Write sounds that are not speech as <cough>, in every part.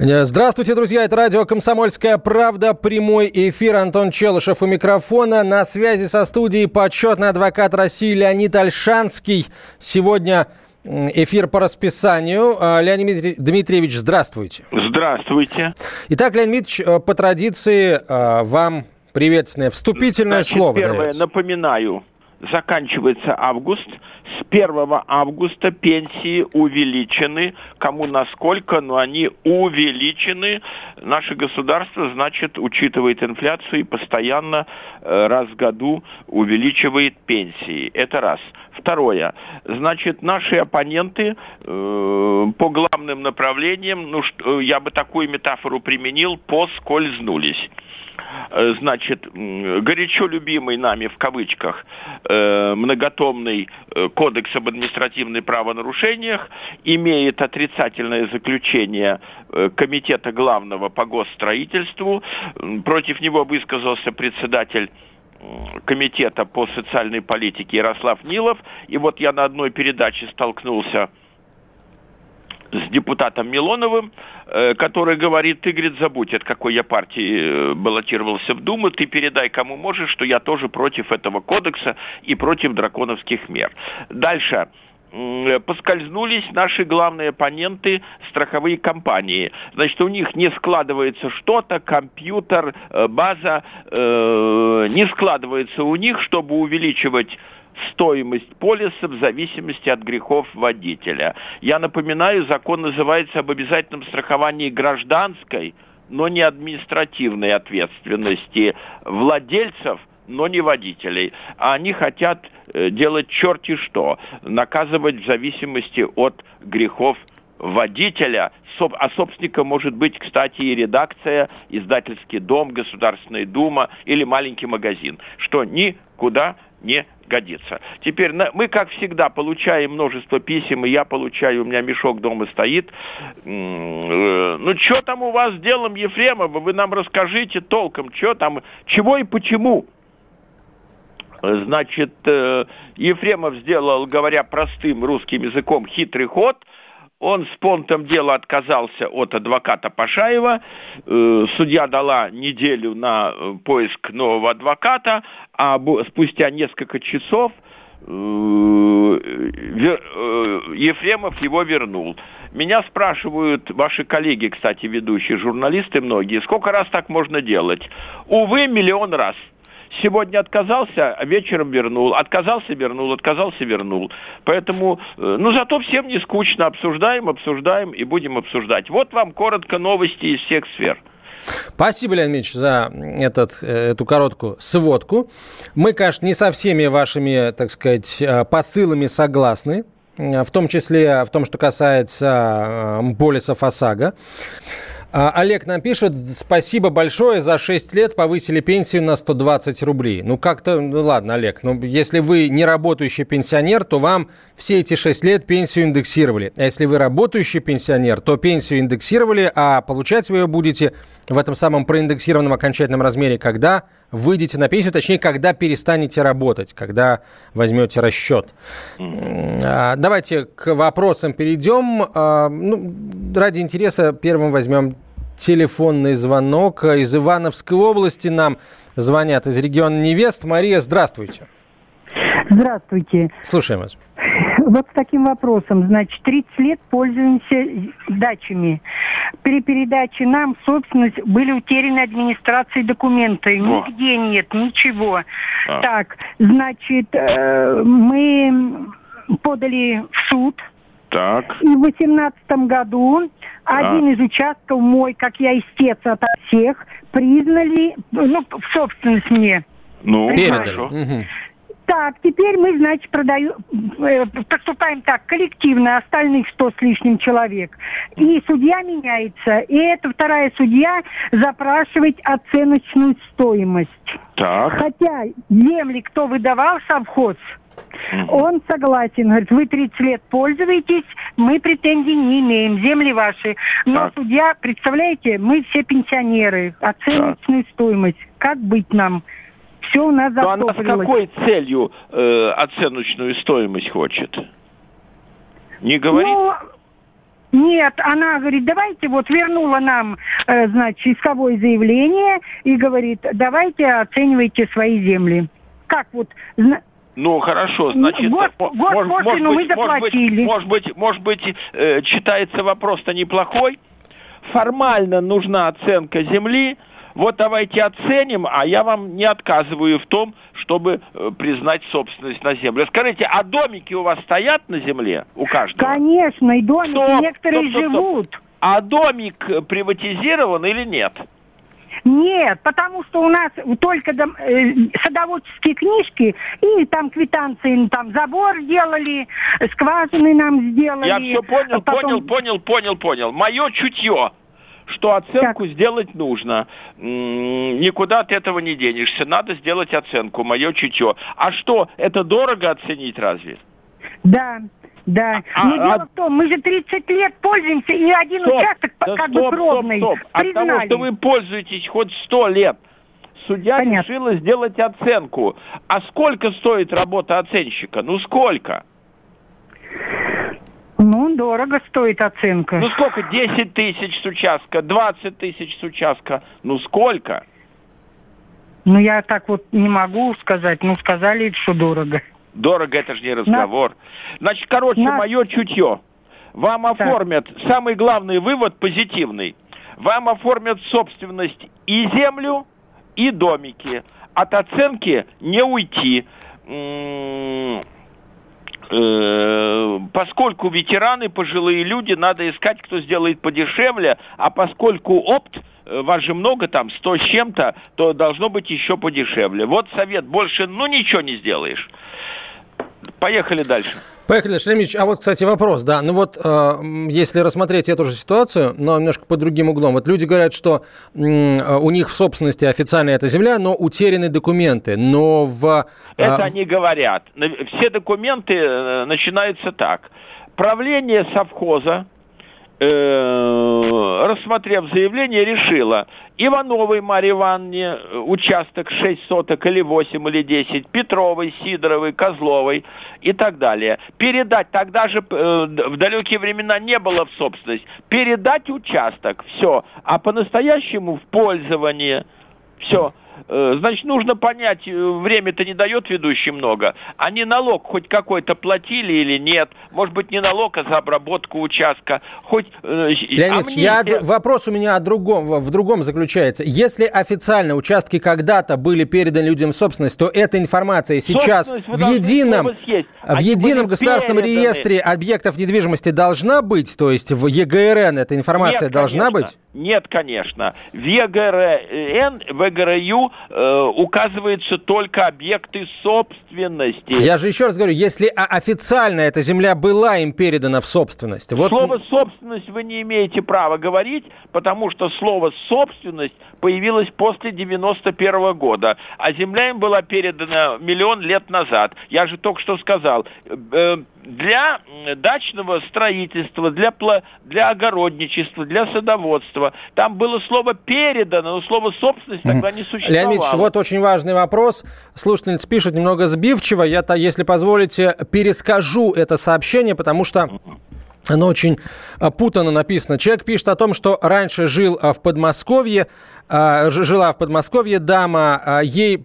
Здравствуйте, друзья. Это радио «Комсомольская правда». Прямой эфир. Антон Челышев у микрофона. На связи со студией почетный адвокат России Леонид Альшанский. Сегодня эфир по расписанию. А, Леонид Дмитриевич, здравствуйте. Здравствуйте. Итак, Леонид Дмитриевич, э, по традиции э, вам приветственное вступительное Значит, слово. Первое, дается. напоминаю, заканчивается август. С 1 августа пенсии увеличены. Кому насколько, но они увеличены. Наше государство, значит, учитывает инфляцию и постоянно э, раз в году увеличивает пенсии. Это раз. Второе. Значит, наши оппоненты э, по главным направлениям, ну, что, я бы такую метафору применил, поскользнулись. Э, значит, горячо любимый нами в кавычках э, многотомный э, кодекс об административных правонарушениях имеет отрицательное заключение комитета главного по госстроительству. Против него высказался председатель комитета по социальной политике Ярослав Нилов. И вот я на одной передаче столкнулся депутатом Милоновым, э, который говорит, ты, говорит, забудь, от какой я партии э, баллотировался в Думу, ты передай кому можешь, что я тоже против этого кодекса и против драконовских мер. Дальше м, поскользнулись наши главные оппоненты страховые компании. Значит, у них не складывается что-то, компьютер, э, база, э, не складывается у них, чтобы увеличивать стоимость полиса в зависимости от грехов водителя. Я напоминаю, закон называется об обязательном страховании гражданской, но не административной ответственности владельцев, но не водителей. А они хотят э, делать черти что, наказывать в зависимости от грехов водителя, а собственника может быть, кстати, и редакция, издательский дом, Государственная Дума или маленький магазин, что никуда не годится. Теперь мы, как всегда, получаем множество писем, и я получаю, у меня мешок дома стоит. Э, Ну, что там у вас с делом Ефремова? Вы нам расскажите толком, что там, чего и почему. Значит, э, Ефремов сделал, говоря простым русским языком, хитрый ход. Он с понтом дела отказался от адвоката Пашаева. Э, Судья дала неделю на э, поиск нового адвоката, а спустя несколько часов э, Ефремов его вернул. Меня спрашивают ваши коллеги, кстати, ведущие журналисты многие, сколько раз так можно делать? Увы, миллион раз. Сегодня отказался, а вечером вернул. Отказался, вернул, отказался, вернул. Поэтому, э, ну, зато всем не скучно. Обсуждаем, обсуждаем и будем обсуждать. Вот вам коротко новости из всех сфер. Спасибо, Леонид Ильич, за этот, э, эту короткую сводку. Мы, конечно, не со всеми вашими, так сказать, э, посылами согласны, в том числе в том, что касается полисов ОСАГО. А, Олег нам пишет, спасибо большое, за 6 лет повысили пенсию на 120 рублей. Ну, как-то, ну ладно, Олег, ну, если вы не работающий пенсионер, то вам все эти 6 лет пенсию индексировали. А если вы работающий пенсионер, то пенсию индексировали, а получать вы ее будете в этом самом проиндексированном окончательном размере, когда выйдете на пенсию, точнее, когда перестанете работать, когда возьмете расчет. А, Давайте к вопросам перейдем. А, ну, ради интереса первым возьмем телефонный звонок. Из Ивановской области нам звонят из региона Невест. Мария, здравствуйте. Здравствуйте. Слушаем вас. Вот с таким вопросом. Значит, 30 лет пользуемся дачами. При передаче нам собственность были утеряны администрацией документы. О. Нигде нет, ничего. А. Так, значит, э, мы подали в суд. Так. И в 2018 году один из участков мой, как я истец ото всех, признали, ну, в собственность мне. Ну, Передали. хорошо. Так, теперь мы, значит, продаю, э, поступаем так, коллективно, остальных сто с лишним человек. И судья меняется. И эта вторая судья запрашивает оценочную стоимость. Так. Хотя земли, кто выдавал совхоз, он согласен, говорит, вы 30 лет пользуетесь, мы претензий не имеем, земли ваши. Но Так. судья, представляете, мы все пенсионеры, оценочную стоимость, как быть нам? Все у нас Но она с затоплилось. какой целью э, оценочную стоимость хочет? Не говорит? Ну, нет, она говорит, давайте вот вернула нам, э, значит, исковое заявление и говорит, давайте оценивайте свои земли. Как вот, Ну хорошо, значит, гос- мо- гос- может, пошлину мы быть, может быть, может быть, может быть, э, читается вопрос-то неплохой. Формально нужна оценка земли. Вот давайте оценим, а я вам не отказываю в том, чтобы э, признать собственность на землю. Скажите, а домики у вас стоят на земле у каждого? конечно, и домики, Стоп, некоторые стоп, стоп, стоп. живут. А домик э, приватизирован или нет? Нет, потому что у нас только дом- э, садоводческие книжки, и там квитанции, ну, там забор сделали, скважины нам сделали. Я все понял, а потом- понял, понял, понял, понял. Мое чутье, что оценку сделать нужно. Никуда от этого не денешься. Надо сделать оценку, мое чутье. А что, это дорого оценить разве? Да, да. А- Но а- дело в том, мы же 30 лет пользуемся, и один Стоп, участок да как стоп, бы пробный. стоп, стоп. От того, что вы пользуетесь хоть сто лет, судья Понятно. решила сделать оценку. А сколько стоит работа оценщика? Ну сколько? Ну, дорого стоит оценка. Ну сколько? 10 тысяч с участка, 20 тысяч с участка. Ну сколько? Ну, я так вот не могу сказать. Ну, сказали, что дорого. Дорого это же не разговор. Значит, короче, На- мое чутье. Вам оформят, самый главный вывод позитивный. Вам оформят собственность и землю, и домики. От оценки не уйти. М, э, Поскольку ветераны, пожилые люди, надо искать, кто сделает подешевле, а поскольку опт, э, вас же много там, 100 с чем-то, то должно быть еще подешевле. Вот совет, больше, ну ничего не сделаешь. Поехали дальше. Поехали, Шеремич. А вот, кстати, вопрос, да. Ну вот, э, если рассмотреть эту же ситуацию, но немножко под другим углом. Вот люди говорят, что э, у них в собственности официально эта земля, но утеряны документы. Но в... э, Это они говорят. Все документы э, начинаются так. Правление совхоза, э, рассмотрев заявление, решило Ивановой Марье Ивановне э, участок 6 соток или 8 или 10, Петровой, Сидоровой, Козловой и так далее. Передать, тогда же э, в далекие времена не было в собственность, передать участок, все. А по-настоящему в пользование, все. Э, Значит, нужно понять, э, время-то не дает ведущий много. Они налог хоть какой-то платили или нет? Может быть, не налог, а за обработку участка. Хоть... э, Леонид, а мне я, вопрос у меня о другом, в другом заключается. Если официально участки когда-то были переданы людям в собственность, то эта информация сейчас в едином, в едином государственном переданы. реестре объектов недвижимости должна быть? То есть в ЕГРН эта информация Нет, должна конечно. быть? Нет, конечно. В ЕГРН, в ЕГРЮ э, указываются только объекты собственности. Я же еще раз говорю, если официально эта земля была им передана в собственность, вот Слово «собственность» вы не имеете права говорить, потому что слово «собственность» появилось после 91 года, а земля им была передана миллион лет назад. Я же только что сказал, э, для дачного строительства, для, для огородничества, для садоводства, там было слово «передано», но слово «собственность» тогда не существовало. Леонид, Ильич, вот очень важный вопрос. Слушательница пишет немного сбивчиво. Я-то, если позволите, перескажу это сообщение, потому что оно очень а, путано написано. Человек пишет о том, что раньше жил а, в Подмосковье, жила в Подмосковье дама, а, ей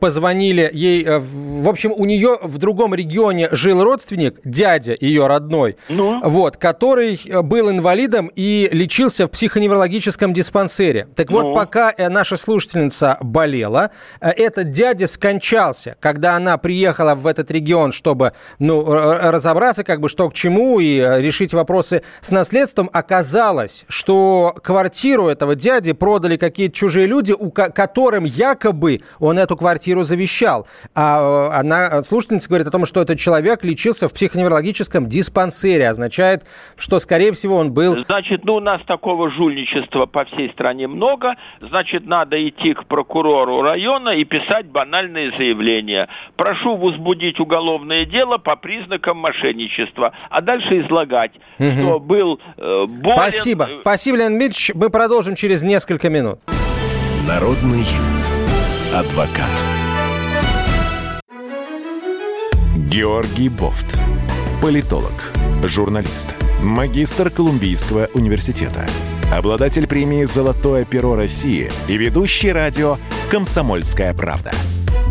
позвонили, ей, э, в общем, у нее в другом регионе жил родственник, дядя ее родной, Ну? вот, который э, был инвалидом и лечился в психоневрологическом диспансере. Так вот, Ну? пока э, наша слушательница болела, этот дядя скончался, когда она приехала в этот регион, чтобы, ну, разобраться, как бы, что к чему, и решить вопросы с наследством. Оказалось, что квартиру этого дяди продали какие-то чужие люди, у ко- которым якобы он он эту квартиру завещал. А э, она, слушательница говорит о том, что этот человек лечился в психоневрологическом диспансере. Означает, что, скорее всего, он был... Значит, ну, у нас такого жульничества по всей стране много. Значит, надо идти к прокурору района и писать банальные заявления. Прошу возбудить уголовное дело по признакам мошенничества. А дальше излагать, угу. что был э, болен... Спасибо. Спасибо, Леонид Дмитриевич. Мы продолжим через несколько минут. Народный адвокат. Георгий Бофт. Политолог, журналист, магистр Колумбийского университета, обладатель премии «Золотое перо России» и ведущий радио «Комсомольская правда».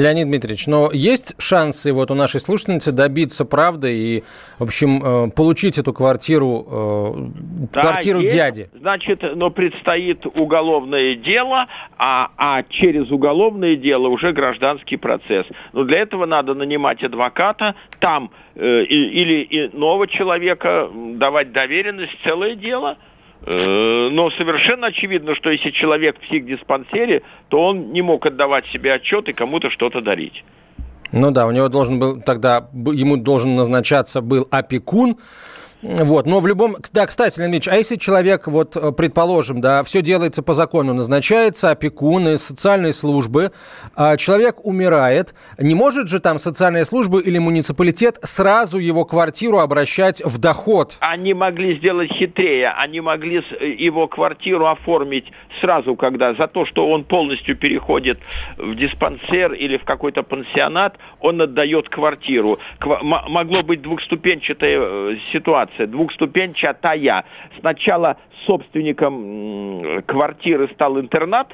Леонид Дмитриевич, но есть шансы вот у нашей слушательницы добиться правды и, в общем, э, получить эту квартиру, э, да, квартиру есть, дяди? Значит, но предстоит уголовное дело, а, а через уголовное дело уже гражданский процесс. Но для этого надо нанимать адвоката, там э, или иного человека, давать доверенность, целое дело – но совершенно очевидно, что если человек в психдиспансере, то он не мог отдавать себе отчет и кому-то что-то дарить. Ну да, у него должен был тогда, ему должен назначаться был опекун, вот, но в любом... Да, кстати, Леонид Ильич, а если человек, вот, э, предположим, да, все делается по закону, назначается опекун из социальной службы, а человек умирает, не может же там социальная служба или муниципалитет сразу его квартиру обращать в доход? Они могли сделать хитрее, они могли э, его квартиру оформить сразу, когда за то, что он полностью переходит в диспансер или в какой-то пансионат, он отдает квартиру. Ква- могло быть двухступенчатая э, ситуация ситуация двухступенчатая. Сначала собственником квартиры стал интернат,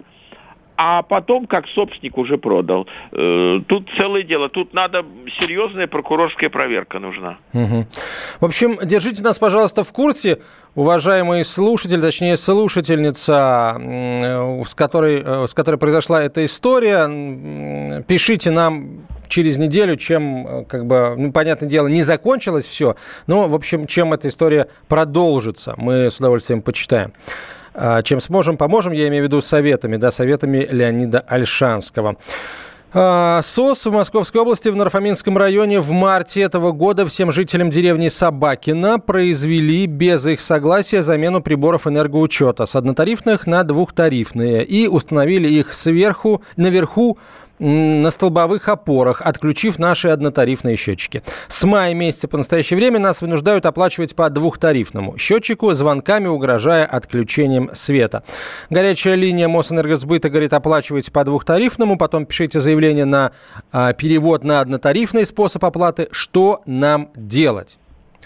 а потом как собственник уже продал. Э, тут целое дело. Тут надо серьезная прокурорская проверка нужна. Угу. В общем, держите нас, пожалуйста, в курсе, уважаемые слушатели, точнее, слушательница, с которой, э, с которой произошла эта история. Пишите нам через неделю, чем, э, как бы, ну, понятное дело, не закончилось все, но, в общем, чем эта история продолжится, мы с удовольствием почитаем. А, чем сможем, поможем, я имею в виду советами, да, советами Леонида Альшанского. А, СОС в Московской области в Нарфаминском районе в марте этого года всем жителям деревни Собакина произвели без их согласия замену приборов энергоучета с однотарифных на двухтарифные и установили их сверху, наверху на столбовых опорах, отключив наши однотарифные счетчики. С мая месяца по настоящее время нас вынуждают оплачивать по двухтарифному счетчику, звонками угрожая отключением света. Горячая линия Мосэнергосбыта говорит, оплачивайте по двухтарифному, потом пишите заявление на а, перевод на однотарифный способ оплаты. Что нам делать?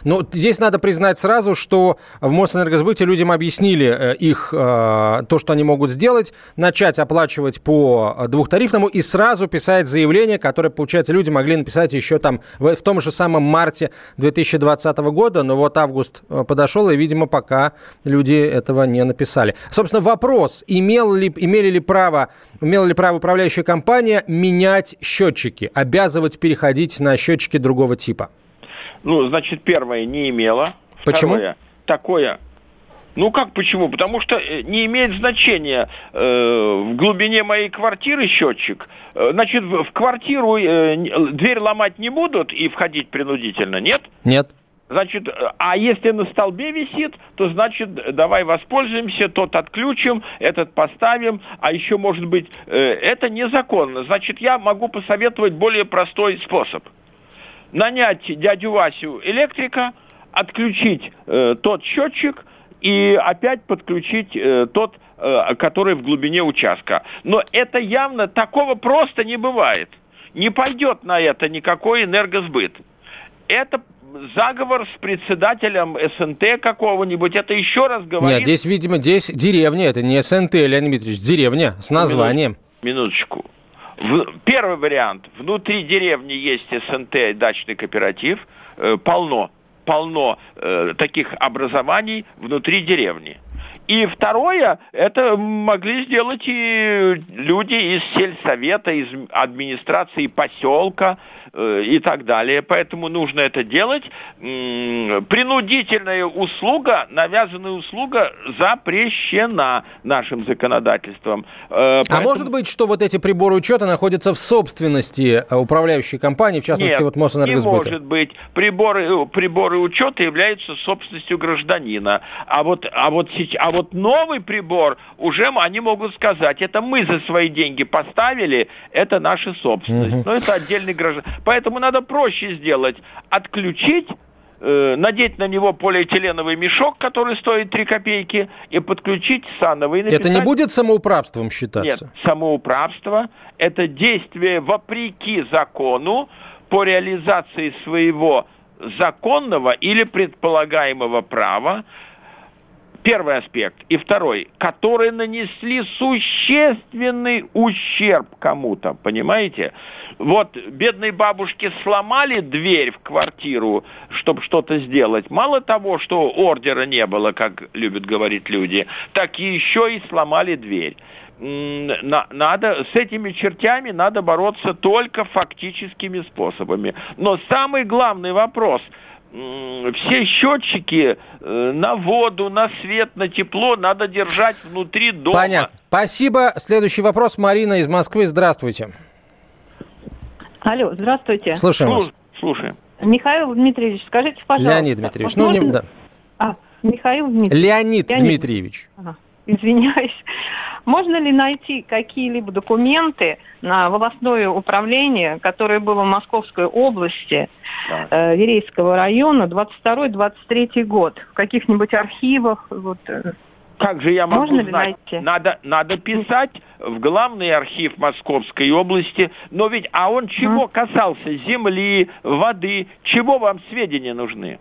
Ну, здесь надо признать сразу, что в Мосэнергосбыте людям объяснили э, их э, то, что они могут сделать, начать оплачивать по двухтарифному и сразу писать заявление, которое, получается, люди могли написать еще там в, в том же самом марте 2020 года, но вот август э, подошел, и, видимо, пока люди этого не написали. Собственно, вопрос, имел ли, имели ли право, имела ли право управляющая компания менять счетчики, обязывать переходить на счетчики другого типа? Ну, значит, первое не имело. Почему? Второе, такое ну как почему? Потому что э, не имеет значения э, в глубине моей квартиры счетчик. Э, значит, в, квартиру э, дверь ломать не будут и входить принудительно, нет? Нет. Значит, э, а если на столбе висит, то значит, давай воспользуемся, тот отключим, этот поставим, а еще может быть, э, это незаконно. Значит, я могу посоветовать более простой способ – нанять дядю Васю электрика, отключить э, тот счетчик и опять подключить э, тот, э, который в глубине участка. Но это явно такого просто не бывает. Не пойдет на это никакой энергосбыт. Это заговор с председателем СНТ какого-нибудь, это еще раз говорит... Нет, здесь, видимо, здесь деревня, это не СНТ, Леонид Дмитриевич, деревня с названием. Минуточку. Первый вариант. Внутри деревни есть СНТ, дачный кооператив. Э, полно, полно э, таких образований внутри деревни. И второе, это могли сделать и люди из сельсовета, из администрации поселка э, и так далее. Поэтому нужно это делать. Принудительная услуга, навязанная услуга запрещена нашим законодательством. Э, поэтому... А может быть, что вот эти приборы учета находятся в собственности э, управляющей компании, в частности, Нет, вот Мосэнергосбыта? не может быть. Приборы, приборы учета являются собственностью гражданина. А вот, а вот, сейчас, а вот новый прибор уже они могут сказать, это мы за свои деньги поставили, это наша собственность. Угу. Но это отдельный граждан. Поэтому надо проще сделать. Отключить э, надеть на него полиэтиленовый мешок, который стоит 3 копейки, и подключить саново. И написать... Это не будет самоуправством считаться? Нет, самоуправство – это действие вопреки закону по реализации своего законного или предполагаемого права, Первый аспект. И второй, которые нанесли существенный ущерб кому-то, понимаете? Вот бедной бабушке сломали дверь в квартиру, чтобы что-то сделать. Мало того, что ордера не было, как любят говорить люди, так еще и сломали дверь надо, с этими чертями надо бороться только фактическими способами. Но самый главный вопрос – все счетчики э, на воду, на свет, на тепло надо держать внутри дома. Понятно. Спасибо. Следующий вопрос. Марина из Москвы. Здравствуйте. Алло, здравствуйте. Слушаем вас. Слушаем. Михаил Дмитриевич, скажите, пожалуйста. Леонид Дмитриевич. Ну, не, да. А, Михаил Дмитриевич. Леонид, Леонид. Дмитриевич. Ага <laughs> извиняюсь. Можно ли найти какие-либо документы на волосное управление, которое было в Московской области, да. э, Верейского района, 22-23 год? В каких-нибудь архивах? Вот, э, как же я могу Можно знать? Ли найти? Надо, надо писать в главный архив Московской области. Но ведь, а он чего касался? Земли, воды? Чего вам сведения нужны?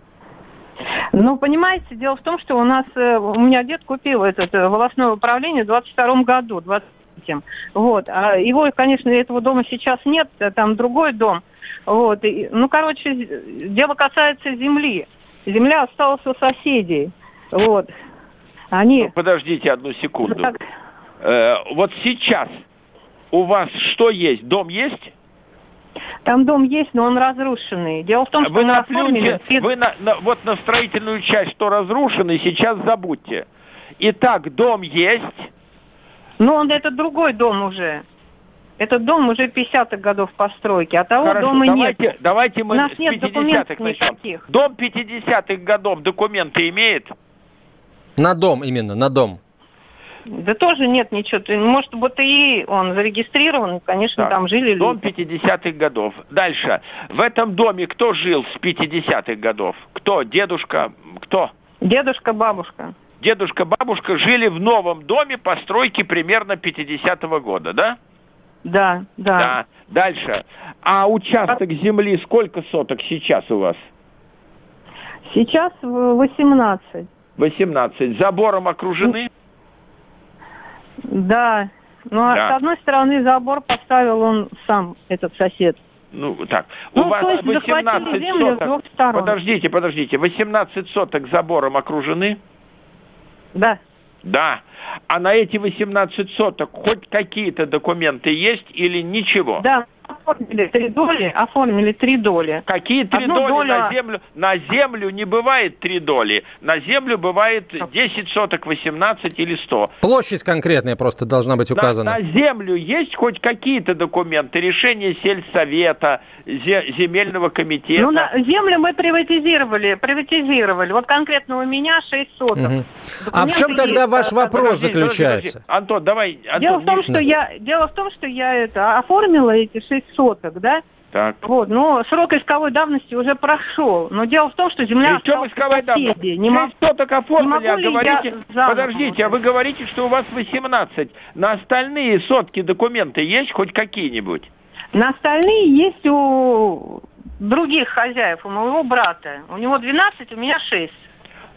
Ну, понимаете, дело в том, что у нас, э, у меня дед купил это э, волосное управление в 22 году, 23 Вот. А его, конечно, этого дома сейчас нет, э, там другой дом. Вот. И, ну, короче, дело касается земли. Земля осталась у соседей. Вот. Они... Ну, подождите одну секунду. Так... Э, вот сейчас у вас что есть? Дом есть? Там дом есть, но он разрушенный. Дело в том, что вы на оформили... Вы на, на, вот на строительную часть, что разрушенный, сейчас забудьте. Итак, дом есть. Ну, он это другой дом уже. Этот дом уже 50-х годов постройки, а того Хорошо, дома давайте, нет. Давайте мы У нас с 50-х начнем. Никаких. Дом 50-х годов документы имеет? На дом именно, на дом. Да тоже нет ничего. Может, БТИ, он зарегистрирован, конечно, так. там жили Дом люди. 50-х годов. Дальше. В этом доме кто жил с 50-х годов? Кто? Дедушка? Кто? Дедушка, бабушка. Дедушка, бабушка жили в новом доме постройки примерно 50-го года, да? Да, да. Да. Дальше. А участок земли сколько соток сейчас у вас? Сейчас 18. 18. Забором окружены? Да. Ну, а да. с одной стороны, забор поставил он сам, этот сосед. Ну, так, ну, у вас 18 землю соток... Подождите, подождите. 18 соток забором окружены? Да. Да. А на эти 18 соток хоть какие-то документы есть или ничего? Да, оформили три доли, оформили три доли. Какие три Одну доли долю... на землю? На землю не бывает три доли. На землю бывает 10 соток, 18 или 100. Площадь конкретная просто должна быть указана. На, на землю есть хоть какие-то документы? Решение сельсовета, земельного комитета? Ну, на землю мы приватизировали, приватизировали. Вот конкретно у меня 6 соток. Угу. А в чем тогда ваш вопрос подожди, заключается? Подожди. Антон, давай. Антон, дело, в том, что я, дело в том, что я это оформила эти 6 соток, да? Так. Вот, но срок исковой давности уже прошел. Но дело в том, что земля... При чем исковая давность? Не мог... соток оформили, а говорите... Подождите, а вы говорите, что у вас 18. На остальные сотки документы есть хоть какие-нибудь? На остальные есть у других хозяев, у моего брата. У него 12, у меня 6.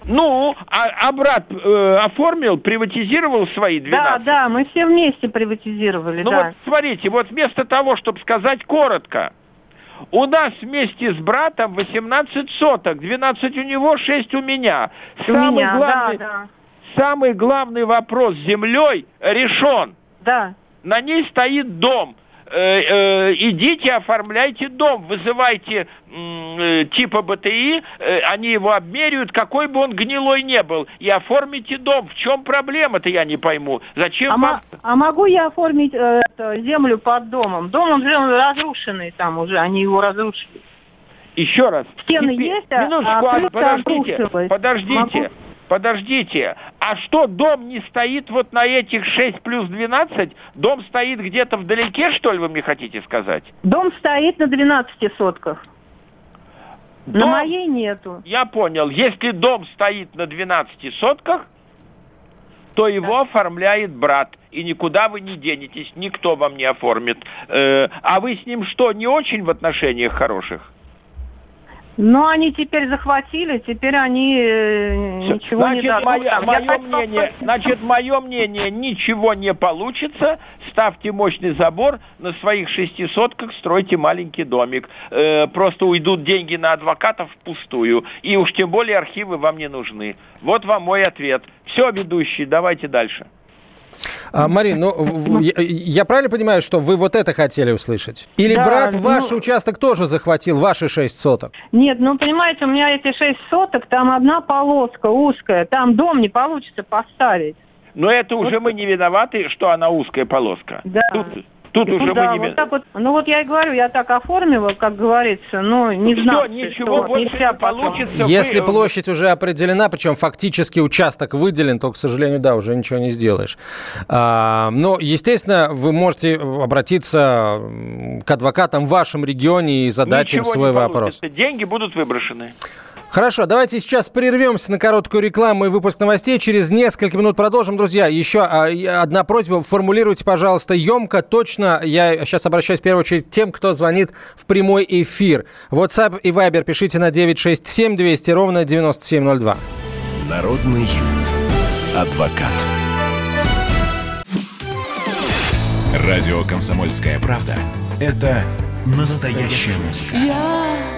Ну, а, а брат э, оформил, приватизировал свои 12? Да, да, мы все вместе приватизировали, Ну да. вот смотрите, вот вместо того, чтобы сказать коротко, у нас вместе с братом 18 соток, 12 у него, 6 у меня. У Самый меня, главный, да, да. самый главный вопрос с землей решен. Да. На ней стоит дом. Э, э, идите, оформляйте дом, вызывайте э, типа БТИ, они его обмеряют, какой бы он гнилой не был, и оформите дом. В чем проблема-то, я не пойму. Зачем А, вам... а могу я оформить э, землю под домом? Дом он же разрушенный там уже, они его разрушили. Еще раз. Стены Теперь- есть, а- Минуточку, а плитка подождите, подождите, Могу? Подождите. А что, дом не стоит вот на этих 6 плюс 12? Дом стоит где-то вдалеке, что ли, вы мне хотите сказать? Дом стоит на 12 сотках. На Дом- моей нету. Я понял. Если дом стоит на 12 сотках, то его оформляет брат. И никуда вы не денетесь, никто вам не оформит. Э, а вы с ним что, не очень в отношениях хороших? Но они теперь захватили, теперь они э, ничего значит, не дадут. мое, там. Я мое мнение, значит, мое мнение, ничего не получится. Ставьте мощный забор, на своих шести сотках стройте маленький домик. Э, просто уйдут деньги на адвокатов впустую. И уж тем более архивы вам не нужны. Вот вам мой ответ. Все, ведущий, давайте дальше. А, Марин, ну, я, я правильно понимаю, что вы вот это хотели услышать? Или Да, брат ну- ваш участок тоже захватил, ваши шесть соток? Нет, ну понимаете, у меня эти шесть соток, там одна полоска узкая, там дом не получится поставить. Но это уже мы не виноваты, что она узкая полоска. Да. Тут, тут Ну уже да, мы не вот так вот. Ну вот я и говорю, я так оформила, как говорится, но не Всё, знаю, ничего что больше нельзя не получится. Если вы- площадь уже определена, причем фактически участок выделен, то, к сожалению, да, уже ничего не сделаешь. А, но, естественно, вы можете обратиться к адвокатам в вашем регионе и задать им Ничего свой не вопрос. Деньги будут выброшены. Хорошо, давайте сейчас прервемся на короткую рекламу и выпуск новостей. Через несколько минут продолжим. Друзья, еще а, одна просьба. Формулируйте, пожалуйста, емко, точно. Я сейчас обращаюсь в первую очередь к тем, кто звонит в прямой эфир. WhatsApp и Viber пишите на 967 200 ровно 9702. Народный адвокат. Радио «Комсомольская правда» — это настоящая музыка. Я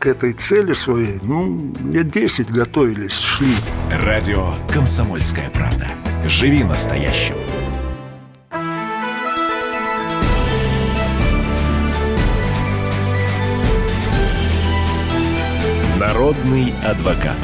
к этой цели своей, ну, лет 10 готовились, шли. Радио «Комсомольская правда». Живи настоящим. Народный адвокат.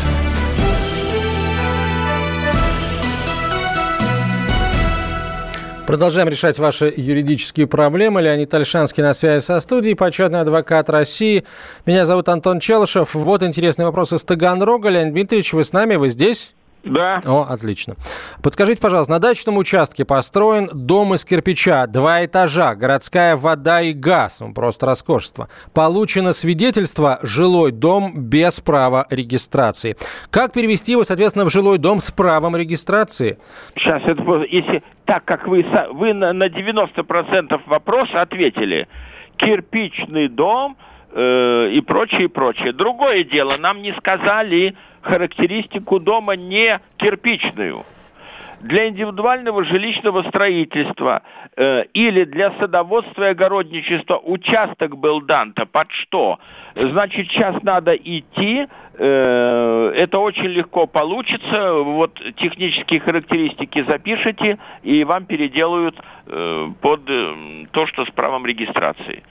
Продолжаем решать ваши юридические проблемы. Леонид Альшанский на связи со студией, почетный адвокат России. Меня зовут Антон Челышев. Вот интересный вопрос из Таганрога. Леонид Дмитриевич, вы с нами? Вы здесь? Да. О, отлично. Подскажите, пожалуйста, на дачном участке построен дом из кирпича, два этажа, городская вода и газ, ну, просто роскошество. Получено свидетельство «жилой дом без права регистрации». Как перевести его, соответственно, в жилой дом с правом регистрации? Сейчас, это, если так как вы, вы на, на 90% вопроса ответили, кирпичный дом э, и прочее, и прочее. Другое дело, нам не сказали характеристику дома не кирпичную. Для индивидуального жилищного строительства э, или для садоводства и огородничества участок был дан-то под что? Значит, сейчас надо идти, э, это очень легко получится, вот технические характеристики запишите, и вам переделают э, под э, то, что с правом регистрации.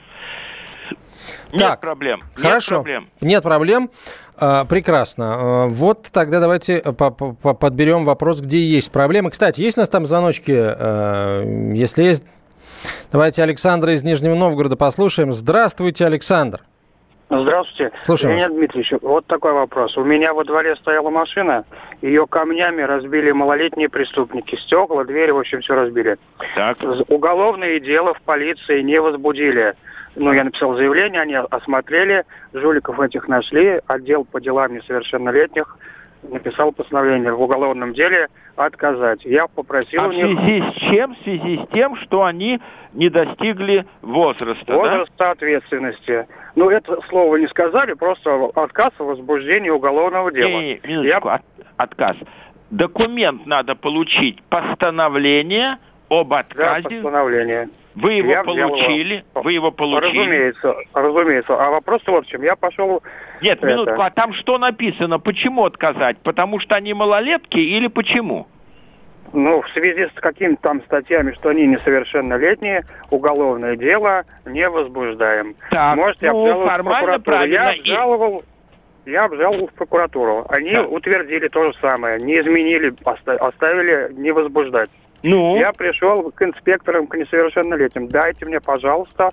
Нет Так, проблем. Хорошо. Нет проблем. Нет проблем. А, прекрасно. А, вот тогда давайте по- подберем вопрос, где есть проблемы. Кстати, есть у нас там звоночки? А, если есть, давайте Александра из Нижнего Новгорода послушаем. Здравствуйте, Александр. Здравствуйте. Слушаю Леонид Дмитриевич, вот такой вопрос. У меня во дворе стояла машина, ее камнями разбили малолетние преступники. Стекла, двери, в общем, все разбили. Так. Уголовные дела в полиции не возбудили. Ну, я написал заявление, они осмотрели, жуликов этих нашли, отдел по делам несовершеннолетних написал постановление в уголовном деле отказать. Я попросил А у в связи с чем? В связи с тем, что они не достигли возраста, да? возраста ответственности. Ну, это слово не сказали, просто отказ в возбуждении уголовного дела. Не, не, минуточку, от- отказ. Документ надо получить, постановление об Да, отказе. постановление. Вы его Я взял его. получили, вы его получили. Разумеется, разумеется. А вопрос в чем. Я пошел... Нет, это, минутку, а там что написано? Почему отказать? Потому что они малолетки или почему? Ну, в связи с какими-то там статьями, что они несовершеннолетние, уголовное дело не возбуждаем. Так, Можете ну, обжаловать в формально прокуратуру. Я правильно. И- обжаловал, я обжаловал в прокуратуру. Они Да. утвердили то же самое. Не изменили, оста- оставили не возбуждать. Ну, Я пришел к инспекторам, к несовершеннолетним. Дайте мне, пожалуйста,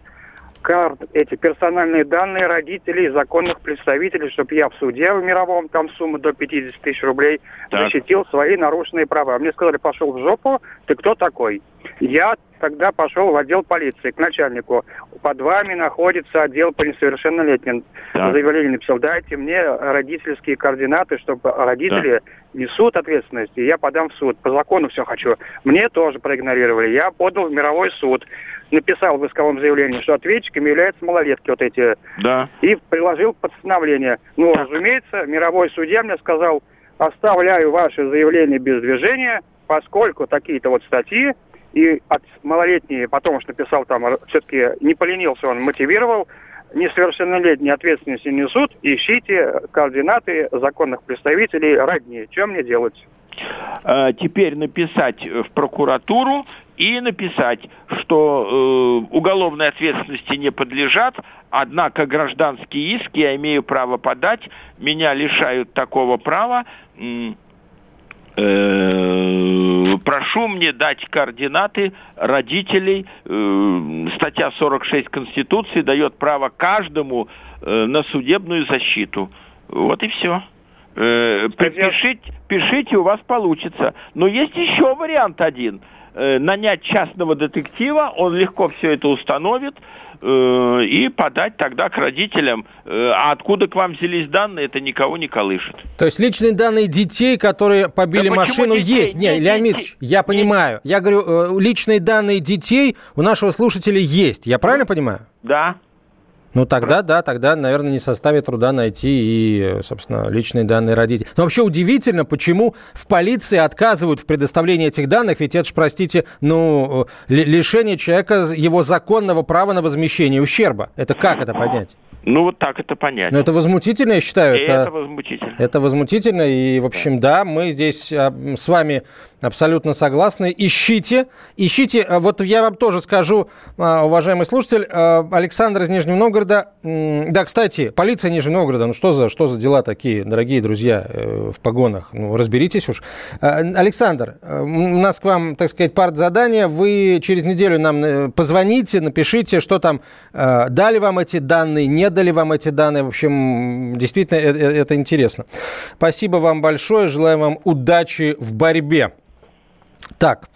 карт, эти персональные данные родителей, законных представителей, чтобы я в суде в мировом, там сумма до 50 тысяч рублей, Так. защитил свои нарушенные права. Мне сказали, пошел в жопу, ты кто такой? Я тогда пошел в отдел полиции, к начальнику. Под вами находится отдел по несовершеннолетним. Так. Заявление написал, дайте мне родительские координаты, чтобы родители несут ответственность, и я подам в суд. По закону все хочу. Мне тоже проигнорировали. Я подал в мировой суд. Написал в исковом заявлении, что ответчиками являются малолетки вот эти. да. И приложил постановление. Ну, разумеется, мировой судья мне сказал, оставляю ваше заявление без движения, поскольку такие-то вот статьи, и от малолетние, потом уж написал там, все-таки не поленился он, мотивировал, несовершеннолетние ответственности несут, ищите координаты законных представителей родни. Чем мне делать? Э, теперь написать в прокуратуру и написать, что э, уголовной ответственности не подлежат, однако гражданский иск я имею право подать, меня лишают такого права. Прошу мне дать координаты родителей. Э, статья 46 Конституции дает право каждому э, на судебную защиту. Вот и все. Э, Статья- пишите, пишите, у вас получится. Но есть еще вариант один. Э, нанять частного детектива, он легко все это установит э, и подать тогда к родителям. Э, а откуда к вам взялись данные, это никого не колышет. То есть личные данные детей, которые побили Да машину, детей? есть. Не, Леонид Ильич, я понимаю. Я говорю, личные данные детей у нашего слушателя есть. Я правильно понимаю? Да. Ну тогда, да, тогда, наверное, не составит труда найти и, собственно, личные данные родителей. Но вообще удивительно, почему в полиции отказывают в предоставлении этих данных, ведь это же, простите, ну, э, ли- лишение человека его законного права на возмещение ущерба. Это как это понять? Ну, вот так это понять. Ну, это возмутительно, я считаю. И это возмутительно. Это возмутительно, и, в общем, да, мы здесь а, с вами абсолютно согласны. Ищите, ищите. А, Вот я вам тоже скажу, а, уважаемый слушатель, а, Александр из Нижнего Новгорода. Да, кстати, полиция Нижнего Новгорода, ну что за, что за дела такие, дорогие друзья, э, в погонах? Ну, разберитесь уж. Александр, э, у нас к вам, так сказать, партзадание. Вы через неделю нам э, позвоните, напишите, что там, э, дали вам эти данные, не дали вам эти данные. В общем, действительно, э- э- это интересно. Спасибо вам большое. Желаем вам удачи в борьбе. Так,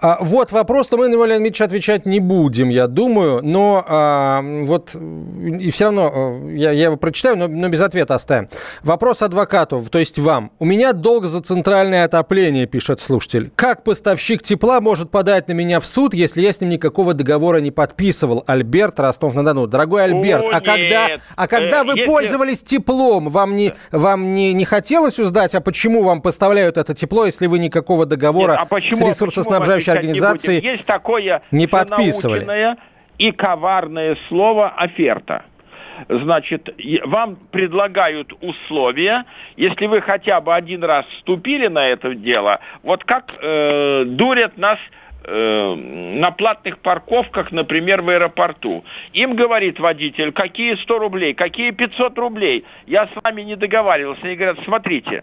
а, вот вопрос, но мы на него, Леонид Ильич, отвечать не будем, я думаю, но а, вот и все равно а, я, я его прочитаю, но, но без ответа оставим. Вопрос адвокату, то есть вам. У меня долг за центральное отопление, пишет слушатель. Как поставщик тепла может подать на меня в суд, если я с ним никакого договора не подписывал? Альберт, Ростов-на-Дону. Дорогой Альберт, О, а когда, а когда Э, вы если- пользовались теплом, вам не, вам не, не хотелось узнать, а почему вам поставляют это тепло, если вы никакого договора Нет, а почему, с ресурсоснабжающей почему мы отвечать не? Есть такое не подписывали? и коварное слово «оферта». Значит, вам предлагают условия, если вы хотя бы один раз вступили на это дело, вот как э, дурят нас э, на платных парковках, например, в аэропорту. Им говорит водитель, какие 100 рублей, какие 500 рублей. Я с вами не договаривался. Они говорят, смотрите,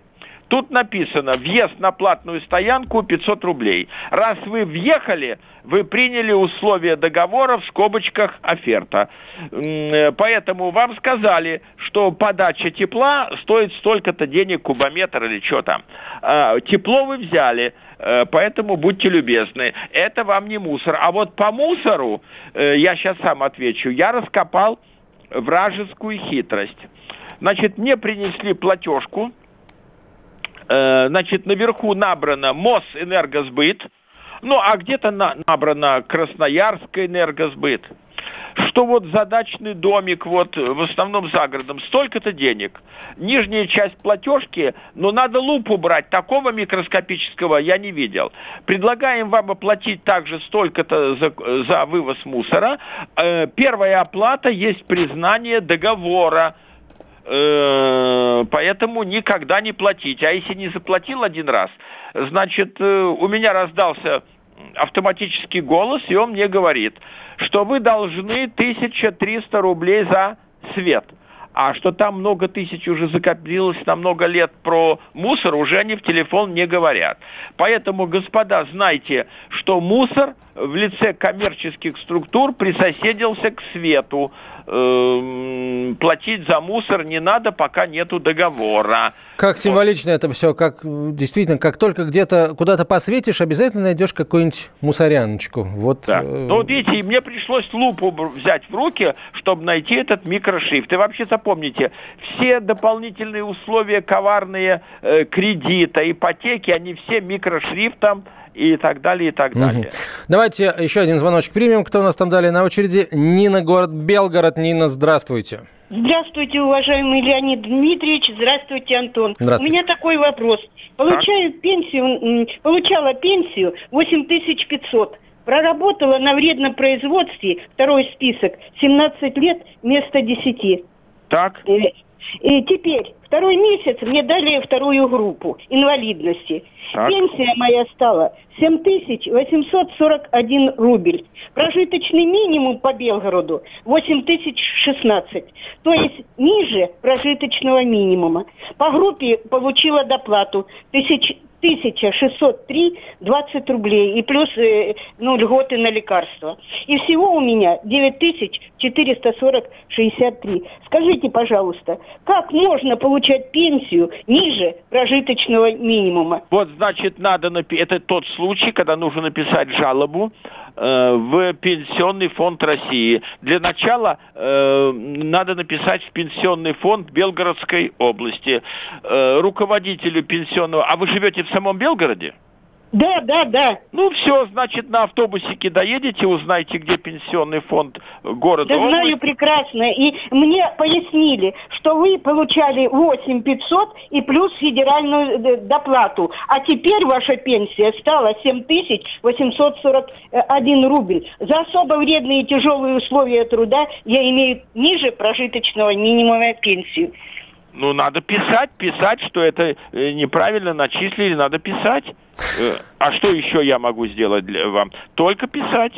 Тут написано, въезд на платную стоянку 500 рублей. Раз вы въехали, вы приняли условия договора в скобочках оферта. Э, Поэтому вам сказали, что подача тепла стоит столько-то денег кубометр или что там. А, Тепло вы взяли, э, поэтому будьте любезны. Это вам не мусор. А вот по мусору, э, я сейчас сам отвечу, я раскопал вражескую хитрость. Значит, мне принесли платежку, значит, наверху набрано Мосэнергосбыт, ну, а где-то на- набрано Красноярская энергосбыт, что вот задачный домик, вот в основном за городом, столько-то денег. Нижняя часть платежки, но надо лупу брать, такого микроскопического я не видел. Предлагаем вам оплатить также столько-то за, за вывоз мусора. Э, первая оплата есть признание договора Э, поэтому никогда не платить. А если не заплатил один раз, значит, э, у меня раздался автоматический голос, и он мне говорит, что вы должны 1300 рублей за свет. А что там много тысяч уже закопилось на много лет про мусор, уже они в телефон не говорят. Поэтому, господа, знайте, что мусор в лице коммерческих структур присоседился к свету. Эм, Платить за мусор не надо, пока нету договора. Как символично это все, как действительно, как только где-то куда-то посветишь, обязательно найдешь какую-нибудь мусоряночку. Вот, Да. э, Ну, вот видите, и мне пришлось лупу взять в руки, чтобы найти этот микрошрифт. И вообще запомните, все дополнительные условия коварные э, кредита, ипотеки, они все микрошрифтом и так далее, и так далее. Давайте еще один звоночек примем. Кто у нас там далее на очереди? Нина, город Белгород. Нина, здравствуйте. Здравствуйте, уважаемый Леонид Дмитриевич. Здравствуйте, Антон. Здравствуйте. У меня такой вопрос. Получаю пенсию, м, получала пенсию 8500. Проработала на вредном производстве, второй список, 17 лет вместо 10. Так. И, теперь, второй месяц мне дали вторую группу инвалидности. Так. Пенсия моя стала 7841 рубль. Прожиточный минимум по Белгороду 8016. То есть ниже прожиточного минимума. По группе получила доплату тысяч 1603 20 рублей и плюс э, ну, льготы на лекарства. И всего у меня 9440 63. Скажите, пожалуйста, как можно получать пенсию ниже прожиточного минимума? Вот, значит, надо напи- это тот случай, когда нужно написать жалобу в Пенсионный фонд России. Для начала э, надо написать в Пенсионный фонд Белгородской области. Э, руководителю пенсионного... А вы живете в самом Белгороде? Да, да, да. Ну, все, значит, на автобусике доедете, узнаете, где пенсионный фонд города. Да знаю области. прекрасно. И мне пояснили, что вы получали 8 500 и плюс федеральную э, доплату. А теперь ваша пенсия стала 7 841 рубль. За особо вредные и тяжелые условия труда я имею ниже прожиточного минимума пенсию. Ну, надо писать, писать, что это э, неправильно начислили, надо писать. Э, А что еще я могу сделать для вам? Только писать.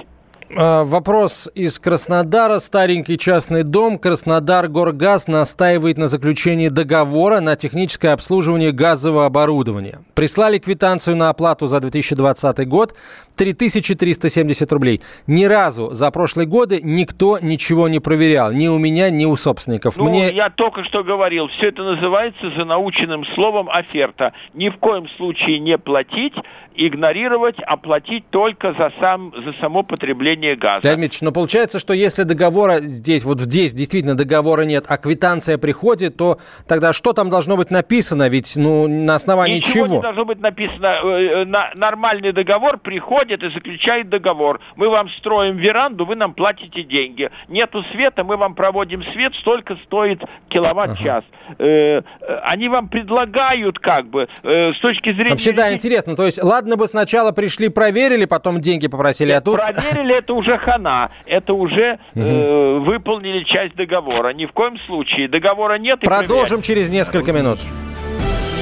А, Вопрос из Краснодара. Старенький частный дом. Краснодар Горгаз настаивает на заключении договора на техническое обслуживание газового оборудования. Прислали квитанцию на оплату за 2020 год 3370 рублей. Ни разу за прошлые годы никто ничего не проверял. Ни у меня, ни у собственников. Ну, Мне я только что говорил, все это называется за наученным словом оферта. Ни в коем случае не платить, игнорировать, а платить только за, сам, за само потребление газа. Леонид Дмитриевич, но получается, что если договора здесь, вот здесь действительно договора нет, а квитанция приходит, то тогда что там должно быть написано? Ведь ну, на основании Ничего чего? не должно быть написано. Э, э, Нормальный договор приходит и заключает договор. Мы вам строим веранду, вы нам платите деньги. Нету света, мы вам проводим свет, столько стоит киловатт-час. Э, э, Они вам предлагают как бы с точки зрения... Вообще, да, интересно. То есть, ладно бы сначала пришли, проверили, потом деньги попросили, а тут... Проверили, это <laughs> уже хана. Это уже э, выполнили часть договора. Ни в коем случае. Договора нет. и Продолжим через несколько минут.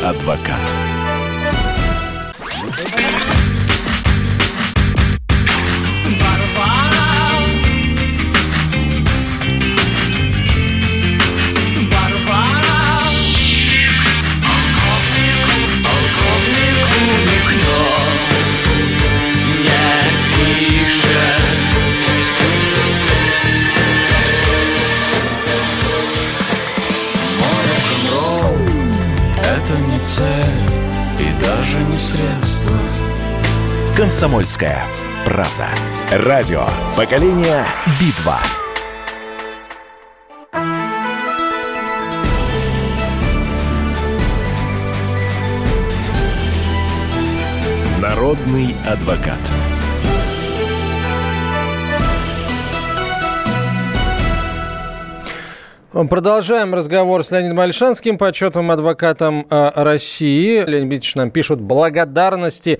Адвокат. средство. Комсомольская правда. Радио. Поколение Битва. Народный адвокат. Продолжаем разговор с Леонидом Альшанским, почетным адвокатом э, России. Леонид Ильич нам пишут благодарности.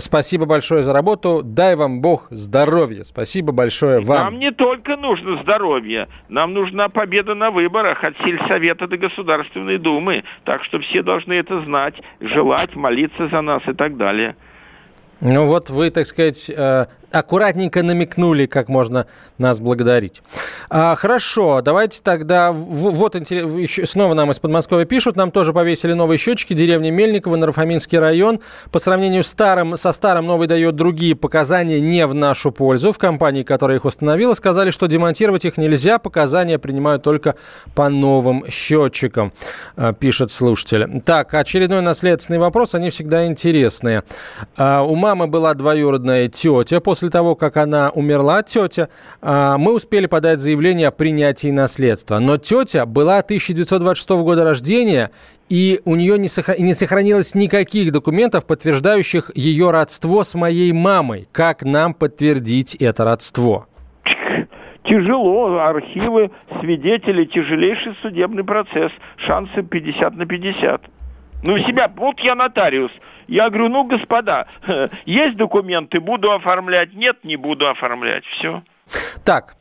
Спасибо большое за работу. Дай вам Бог здоровья. Спасибо большое вам. Нам не только нужно здоровье, нам нужна победа на выборах от сельсовета до Государственной Думы. Так что все должны это знать, желать, молиться за нас и так далее. Ну вот вы, так сказать, э, аккуратненько намекнули, как можно нас благодарить. А, хорошо, давайте тогда... Вот еще снова нам из Подмосковья пишут. Нам тоже повесили новые счетчики. Деревня Мельниково, Нарфаминский район. По сравнению с старым, со старым новый дает другие показания не в нашу пользу. В компании, которая их установила, сказали, что демонтировать их нельзя. Показания принимают только по новым счетчикам, э, пишет слушатель. Так, очередной наследственный вопрос. Они всегда интересные. А, У мамы была двоюродная тетя. После того, как она умерла, тетя, а, мы успели подать заявление о принятии наследства. Но тетя была 1926 года рождения, и у нее не сохранилось никаких документов, подтверждающих ее родство с моей мамой. Как нам подтвердить это родство? Тяжело, архивы, свидетели, тяжелейший судебный процесс, шансы 50 на 50. Ну, у себя, вот я нотариус. Я говорю, ну, господа, <laughs> есть документы, буду оформлять, нет, не буду оформлять, все. Так,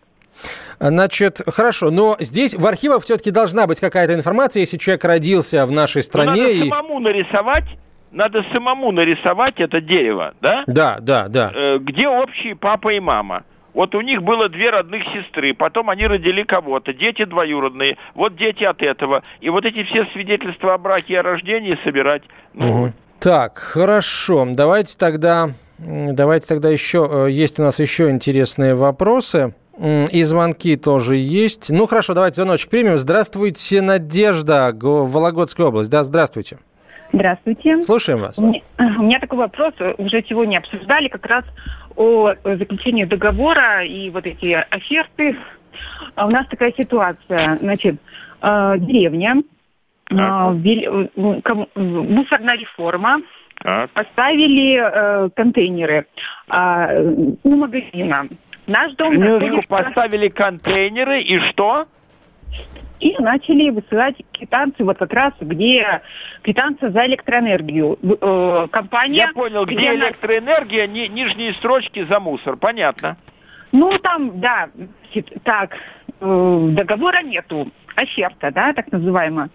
Значит, хорошо, но здесь в архивах все-таки должна быть какая-то информация, если человек родился в нашей Ну, стране. надо и- самому нарисовать, надо самому нарисовать это дерево, да? Да, да, да. Э, где общие папа и мама. Вот у них было две родных сестры, потом они родили кого-то, дети двоюродные, вот дети от этого. И вот эти все свидетельства о браке и о рождении собирать. Ну, Мгм. Так, хорошо. Давайте тогда, давайте тогда еще, э, есть у нас еще интересные вопросы. И звонки тоже есть. Ну, хорошо, давайте звоночек примем. Здравствуйте, Надежда, Го- Вологодская область. Да, здравствуйте. Здравствуйте. Слушаем вас. У меня, у меня такой вопрос. Уже сегодня обсуждали как раз о заключении договора и вот эти оферты. А У нас такая ситуация. Значит, э, деревня, э, э, э, мусорная реформа, Так. поставили контейнеры а, у магазина. Наш дом Минуточку, находится- поставили контейнеры и что? И начали высылать квитанции, вот как раз где квитанция за электроэнергию. Э, компания... Я понял, где она- электроэнергия, ни- нижние строчки за мусор, понятно. Ну, там, да, так, э, договора нету, оферта, да, так называемая.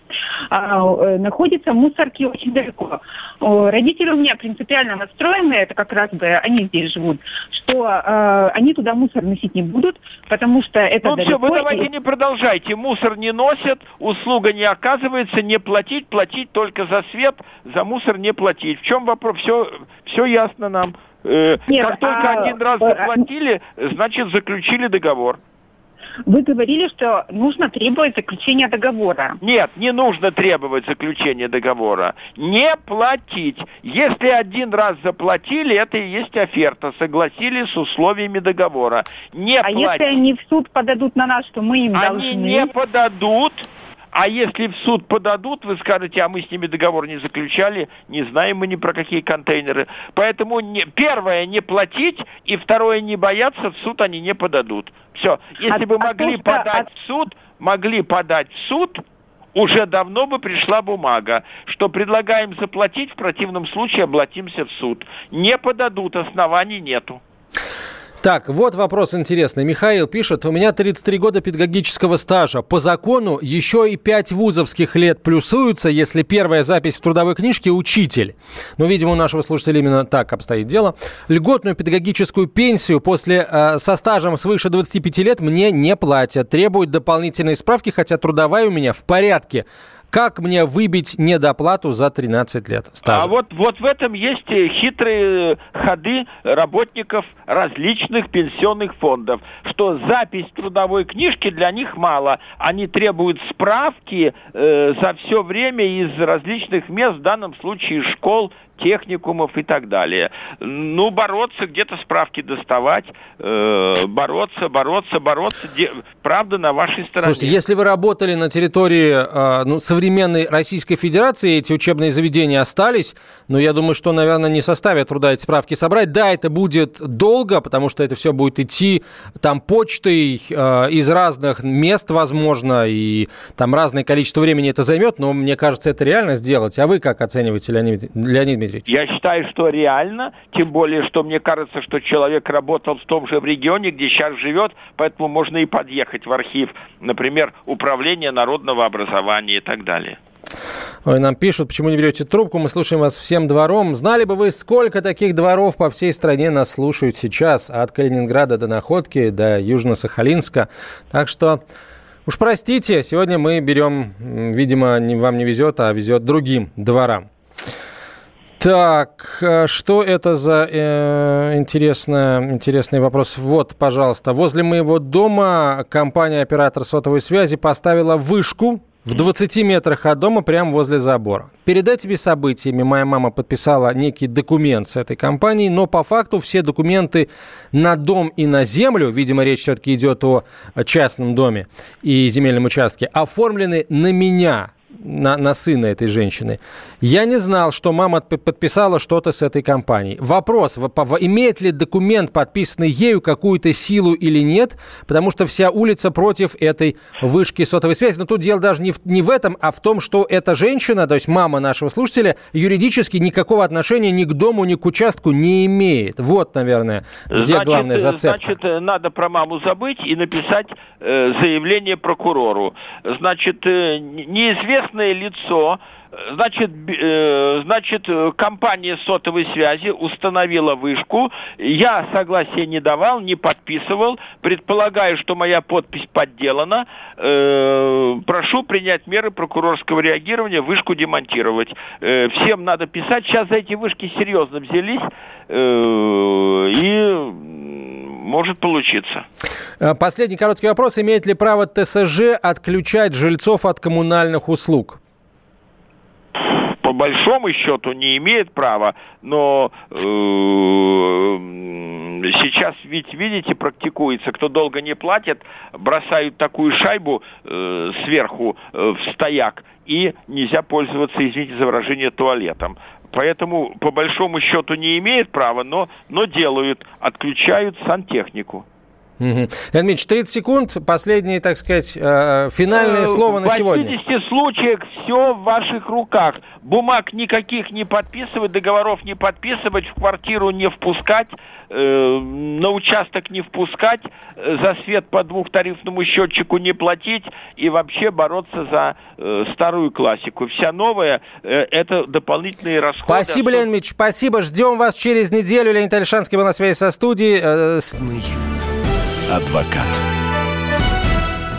А, э, находится в мусорке очень далеко. Родители у меня принципиально настроены, это как раз бы они здесь живут, что э, они туда мусор носить не будут, потому что это Ну далеко. все, вы давайте и- не продолжайте. Мусор не носят, услуга не оказывается, не платить, платить только за свет, за мусор не платить. В чем вопрос? Все, все ясно нам. Э, Нет, как только а, один раз э, заплатили, значит заключили договор. Вы говорили, что нужно требовать заключения договора. Нет, не нужно требовать заключения договора. Не платить. Если один раз заплатили, это и есть оферта. Согласились с условиями договора. Не А платить. если они в суд подадут на нас, что мы им Они должны... не подадут. А если в суд подадут, вы скажете, а мы с ними договор не заключали, не знаем мы ни про какие контейнеры. Поэтому не, первое не платить, и второе не бояться, в суд они не подадут. Все. Если А- бы а могли то, подать в суд, могли подать в суд, уже давно бы пришла бумага, что предлагаем заплатить, в противном случае обратимся в суд. Не подадут, оснований нету. Так, вот вопрос интересный. Михаил пишет, у меня 33 года педагогического стажа. По закону еще и 5 вузовских лет плюсуются, если первая запись в трудовой книжке – учитель. Ну, видимо, у нашего слушателя именно так обстоит дело. Льготную педагогическую пенсию после, э, со стажем свыше 25 лет мне не платят. Требуют дополнительные справки, хотя трудовая у меня в порядке. Как мне выбить недоплату за 13 лет стажа? А вот, вот в этом есть э, хитрые ходы работников различных пенсионных фондов, что запись трудовой книжке для них мало. Они требуют справки э, за все время из различных мест, в данном случае школ, сантехникумов и так далее. Ну, бороться, где-то справки доставать, э, бороться, бороться, бороться. Де- правда на вашей стороне. Слушайте, если вы работали на территории э, ну, современной Российской Федерации, эти учебные заведения остались, но я думаю, что, наверное, не составит труда эти справки собрать. Да, это будет долго, потому что это все будет идти там почтой э, из разных мест, возможно, и там разное количество времени это займет, но мне кажется, это реально сделать. А вы как оцениваете, Леонид, Леонид Дмитриевич? Я считаю, что реально, тем более, что мне кажется, что человек работал в том же регионе, где сейчас живет, поэтому можно и подъехать в архив, например, Управление народного образования и так далее. Ой, нам пишут, почему не берете трубку, мы слушаем вас всем двором. Знали бы вы, сколько таких дворов по всей стране нас слушают сейчас, от Калининграда до Находки, до Южно-Сахалинска. Так что уж простите, сегодня мы берем, видимо, вам не везет, а везет другим дворам. Так, э, что это за э, интересная, интересный вопрос? Вот, пожалуйста. Возле моего дома компания-оператор сотовой связи поставила вышку в 20 метрах от дома, прямо возле забора. Перед этими событиями моя мама подписала некий документ с этой компанией, но по факту все документы на дом и на землю, видимо, речь все-таки идет о частном доме и земельном участке, оформлены на меня, на, на сына этой женщины. Я не знал, что мама подписала что-то с этой компанией. Вопрос, имеет ли документ, подписанный ею, какую-то силу или нет, потому что вся улица против этой вышки сотовой связи. Но тут дело даже не в, не в этом, а в том, что эта женщина, то есть мама нашего слушателя, юридически никакого отношения ни к дому, ни к участку не имеет. Вот, наверное, где Значит, главная э, зацепка. Значит, э, надо про маму забыть и написать э, заявление прокурору. Значит, э, неизвестное лицо, значит, э, значит, э, компания сотовой связи установила вышку. Я согласия не давал, не подписывал. Предполагаю, что моя подпись подделана. Э, прошу принять меры прокурорского реагирования, вышку демонтировать. Всем надо писать. Сейчас за эти вышки серьезно взялись. и может получиться. Э, Последний короткий вопрос. Имеет ли право ТСЖ отключать жильцов от коммунальных услуг? По большому счету не имеет права, но э, сейчас ведь видите практикуется, кто долго не платит, бросают такую шайбу э, сверху э, в стояк и нельзя пользоваться, извините за выражение, туалетом. Поэтому по большому счету не имеет права, но, но делают, отключают сантехнику. Леонид Ильич, 30 секунд. Последнее, так сказать, э, финальное Э, слово на В сегодня. 80 случаях все в ваших руках. Бумаг никаких не подписывать, договоров не подписывать, в квартиру не впускать, э, на участок не впускать, э, за свет по двухтарифному счетчику не платить и вообще бороться за э, старую классику. Вся новая э, это дополнительные расходы. Спасибо, Леонид Ильич, спасибо. Ждем вас через неделю. Леонид Альшанский был на связи со студией. Адвокат.